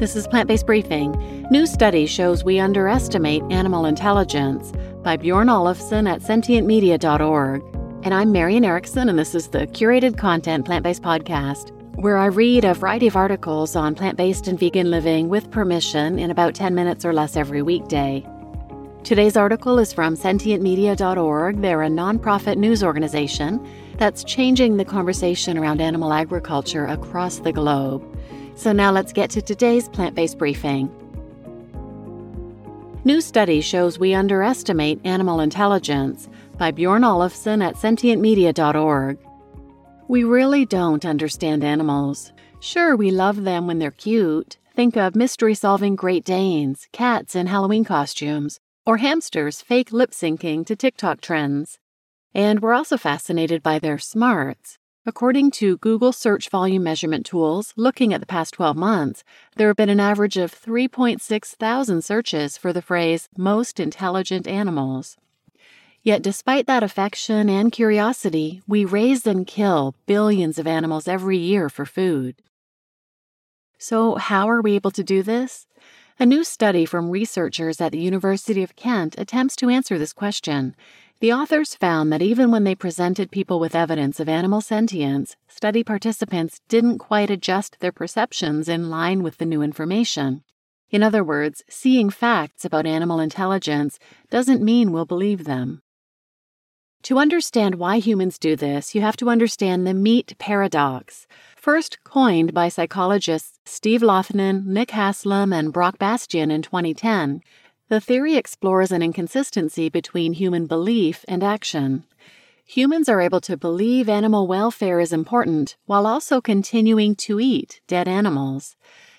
This is Plant Based Briefing. New study shows we underestimate animal intelligence by Bjorn Olafsson at sentientmedia.org. And I'm Marian Erickson, and this is the curated content plant based podcast where I read a variety of articles on plant based and vegan living with permission in about 10 minutes or less every weekday. Today's article is from sentientmedia.org. They're a nonprofit news organization that's changing the conversation around animal agriculture across the globe. So now let's get to today's plant based briefing. New study shows we underestimate animal intelligence by Bjorn Olafsson at sentientmedia.org. We really don't understand animals. Sure, we love them when they're cute. Think of mystery solving Great Danes, cats in Halloween costumes, or hamsters fake lip syncing to TikTok trends. And we're also fascinated by their smarts. According to Google Search Volume Measurement Tools, looking at the past 12 months, there have been an average of 3.6 thousand searches for the phrase most intelligent animals. Yet, despite that affection and curiosity, we raise and kill billions of animals every year for food. So, how are we able to do this? A new study from researchers at the University of Kent attempts to answer this question. The authors found that even when they presented people with evidence of animal sentience, study participants didn't quite adjust their perceptions in line with the new information. In other words, seeing facts about animal intelligence doesn't mean we'll believe them. To understand why humans do this, you have to understand the meat paradox. First coined by psychologists Steve Loughnan, Nick Haslam, and Brock Bastian in 2010, the theory explores an inconsistency between human belief and action. Humans are able to believe animal welfare is important while also continuing to eat dead animals.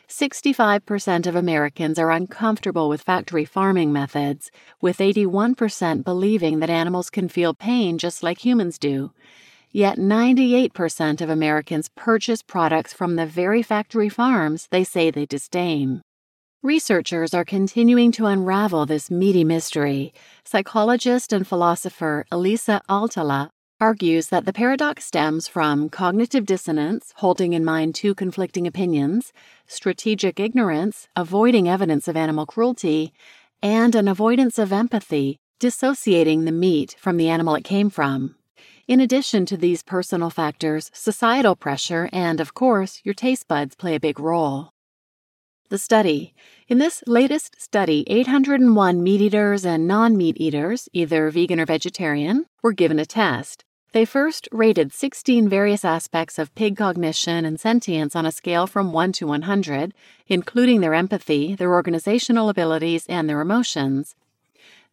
65% of Americans are uncomfortable with factory farming methods, with 81% believing that animals can feel pain just like humans do. Yet 98% of Americans purchase products from the very factory farms they say they disdain. Researchers are continuing to unravel this meaty mystery. Psychologist and philosopher Elisa Aaltola argues that the paradox stems from cognitive dissonance, holding in mind two conflicting opinions, strategic ignorance, avoiding evidence of animal cruelty, and an avoidance of empathy, dissociating the meat from the animal it came from. In addition to these personal factors, societal pressure and, of course, your taste buds play a big role. The study. In this latest study, 801 meat eaters and non meat eaters, either vegan or vegetarian, were given a test. They first rated 16 various aspects of pig cognition and sentience on a scale from 1 to 100, including their empathy, their organizational abilities, and their emotions.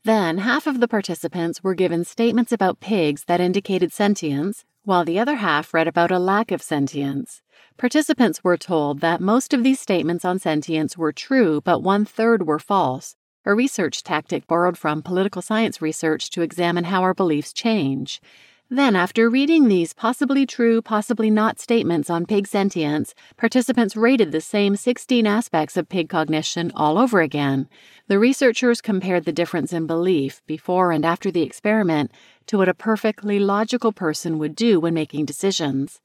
Then, half of the participants were given statements about pigs that indicated sentience, while the other half read about a lack of sentience. Participants were told that most of these statements on sentience were true, but one third were false, a research tactic borrowed from political science research to examine how our beliefs change. Then, after reading these possibly true, possibly not statements on pig sentience, participants rated the same 16 aspects of pig cognition all over again. The researchers compared the difference in belief before and after the experiment to what a perfectly logical person would do when making decisions.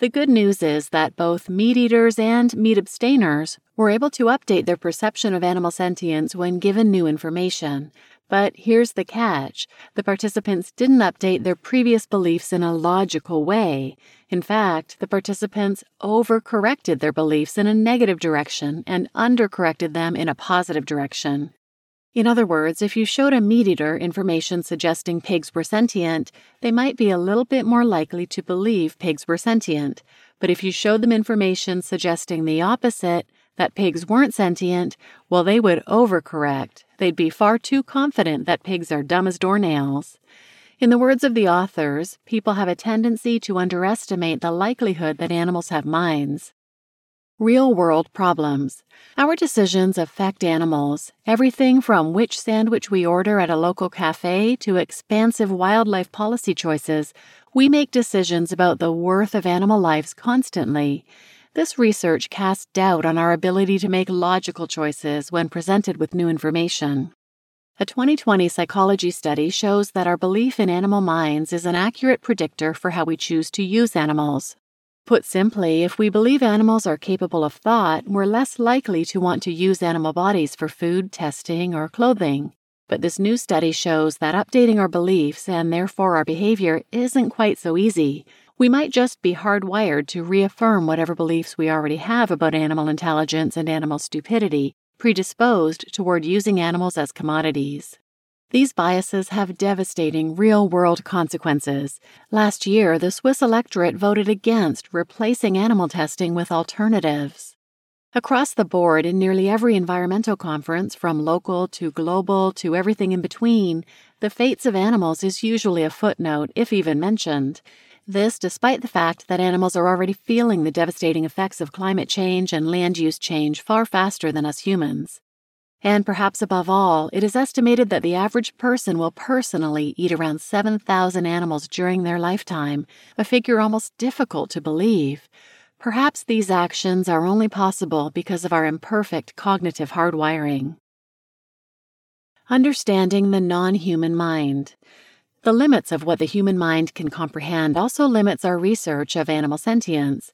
The good news is that both meat eaters and meat abstainers were able to update their perception of animal sentience when given new information. But here's the catch the participants didn't update their previous beliefs in a logical way. In fact, the participants overcorrected their beliefs in a negative direction and undercorrected them in a positive direction. In other words, if you showed a meat eater information suggesting pigs were sentient, they might be a little bit more likely to believe pigs were sentient. But if you showed them information suggesting the opposite, that pigs weren't sentient, well, they would overcorrect. They'd be far too confident that pigs are dumb as doornails. In the words of the authors, people have a tendency to underestimate the likelihood that animals have minds. Real world problems. Our decisions affect animals. Everything from which sandwich we order at a local cafe to expansive wildlife policy choices, we make decisions about the worth of animal lives constantly. This research casts doubt on our ability to make logical choices when presented with new information. A 2020 psychology study shows that our belief in animal minds is an accurate predictor for how we choose to use animals. Put simply, if we believe animals are capable of thought, we're less likely to want to use animal bodies for food, testing, or clothing. But this new study shows that updating our beliefs and therefore our behavior isn't quite so easy. We might just be hardwired to reaffirm whatever beliefs we already have about animal intelligence and animal stupidity, predisposed toward using animals as commodities. These biases have devastating real world consequences. Last year, the Swiss electorate voted against replacing animal testing with alternatives. Across the board, in nearly every environmental conference, from local to global to everything in between, the fates of animals is usually a footnote, if even mentioned. This despite the fact that animals are already feeling the devastating effects of climate change and land use change far faster than us humans. And perhaps above all, it is estimated that the average person will personally eat around 7,000 animals during their lifetime, a figure almost difficult to believe. Perhaps these actions are only possible because of our imperfect cognitive hardwiring. Understanding the non human mind. The limits of what the human mind can comprehend also limits our research of animal sentience.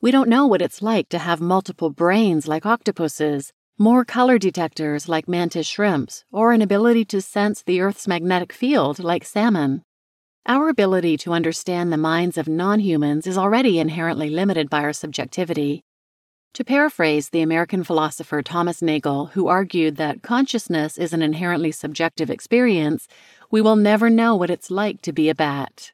We don't know what it's like to have multiple brains like octopuses, more color detectors like mantis shrimps, or an ability to sense the Earth's magnetic field like salmon. Our ability to understand the minds of non humans is already inherently limited by our subjectivity. To paraphrase the American philosopher Thomas Nagel, who argued that consciousness is an inherently subjective experience, we will never know what it's like to be a bat.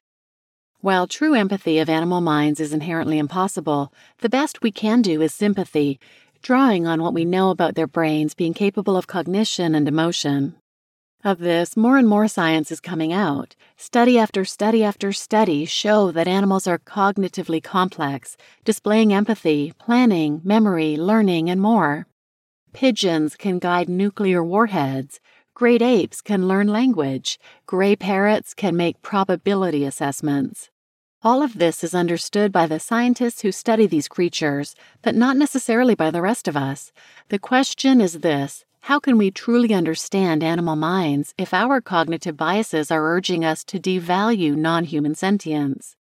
While true empathy of animal minds is inherently impossible, the best we can do is sympathy, drawing on what we know about their brains being capable of cognition and emotion. Of this, more and more science is coming out. Study after study after study show that animals are cognitively complex, displaying empathy, planning, memory, learning, and more. Pigeons can guide nuclear warheads. Great apes can learn language. Gray parrots can make probability assessments. All of this is understood by the scientists who study these creatures, but not necessarily by the rest of us. The question is this how can we truly understand animal minds if our cognitive biases are urging us to devalue non human sentience?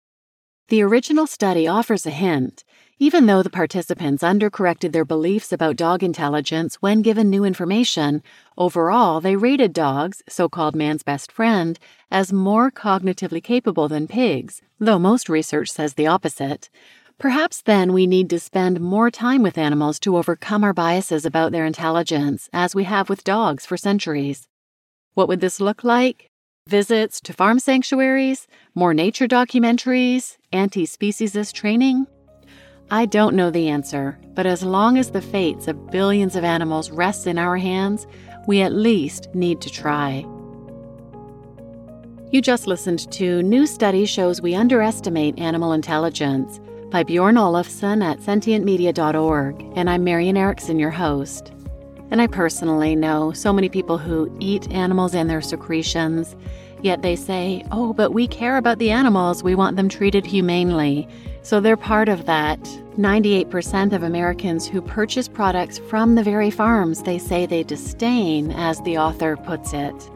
The original study offers a hint. Even though the participants undercorrected their beliefs about dog intelligence when given new information, overall they rated dogs, so called man's best friend, as more cognitively capable than pigs, though most research says the opposite. Perhaps then we need to spend more time with animals to overcome our biases about their intelligence, as we have with dogs for centuries. What would this look like? Visits to farm sanctuaries, more nature documentaries, anti speciesist training? I don't know the answer, but as long as the fates of billions of animals rests in our hands, we at least need to try. You just listened to New Study Shows We Underestimate Animal Intelligence by Bjorn Olafsson at sentientmedia.org, and I'm Marian Erickson, your host. And I personally know so many people who eat animals and their secretions, yet they say, oh, but we care about the animals, we want them treated humanely. So they're part of that 98% of Americans who purchase products from the very farms they say they disdain, as the author puts it.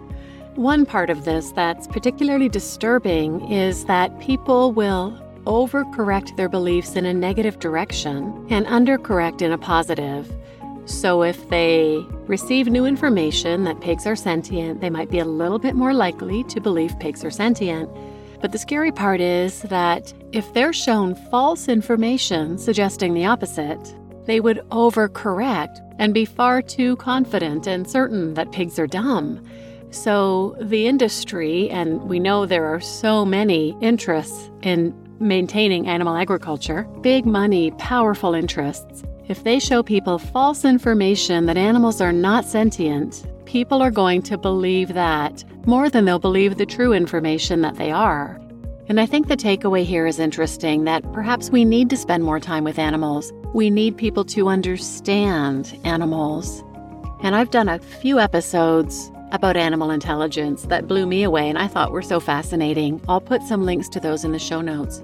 One part of this that's particularly disturbing is that people will overcorrect their beliefs in a negative direction and undercorrect in a positive. So, if they receive new information that pigs are sentient, they might be a little bit more likely to believe pigs are sentient. But the scary part is that if they're shown false information suggesting the opposite, they would overcorrect and be far too confident and certain that pigs are dumb. So, the industry, and we know there are so many interests in maintaining animal agriculture, big money, powerful interests. If they show people false information that animals are not sentient, people are going to believe that more than they'll believe the true information that they are. And I think the takeaway here is interesting that perhaps we need to spend more time with animals. We need people to understand animals. And I've done a few episodes about animal intelligence that blew me away and I thought were so fascinating. I'll put some links to those in the show notes.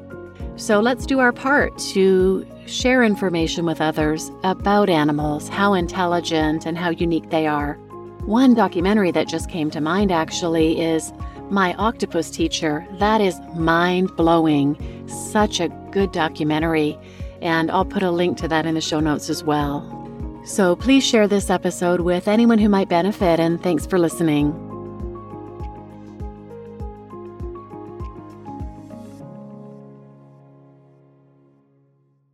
So let's do our part to share information with others about animals, how intelligent and how unique they are. One documentary that just came to mind actually is My Octopus Teacher. That is mind blowing. Such a good documentary. And I'll put a link to that in the show notes as well. So please share this episode with anyone who might benefit, and thanks for listening.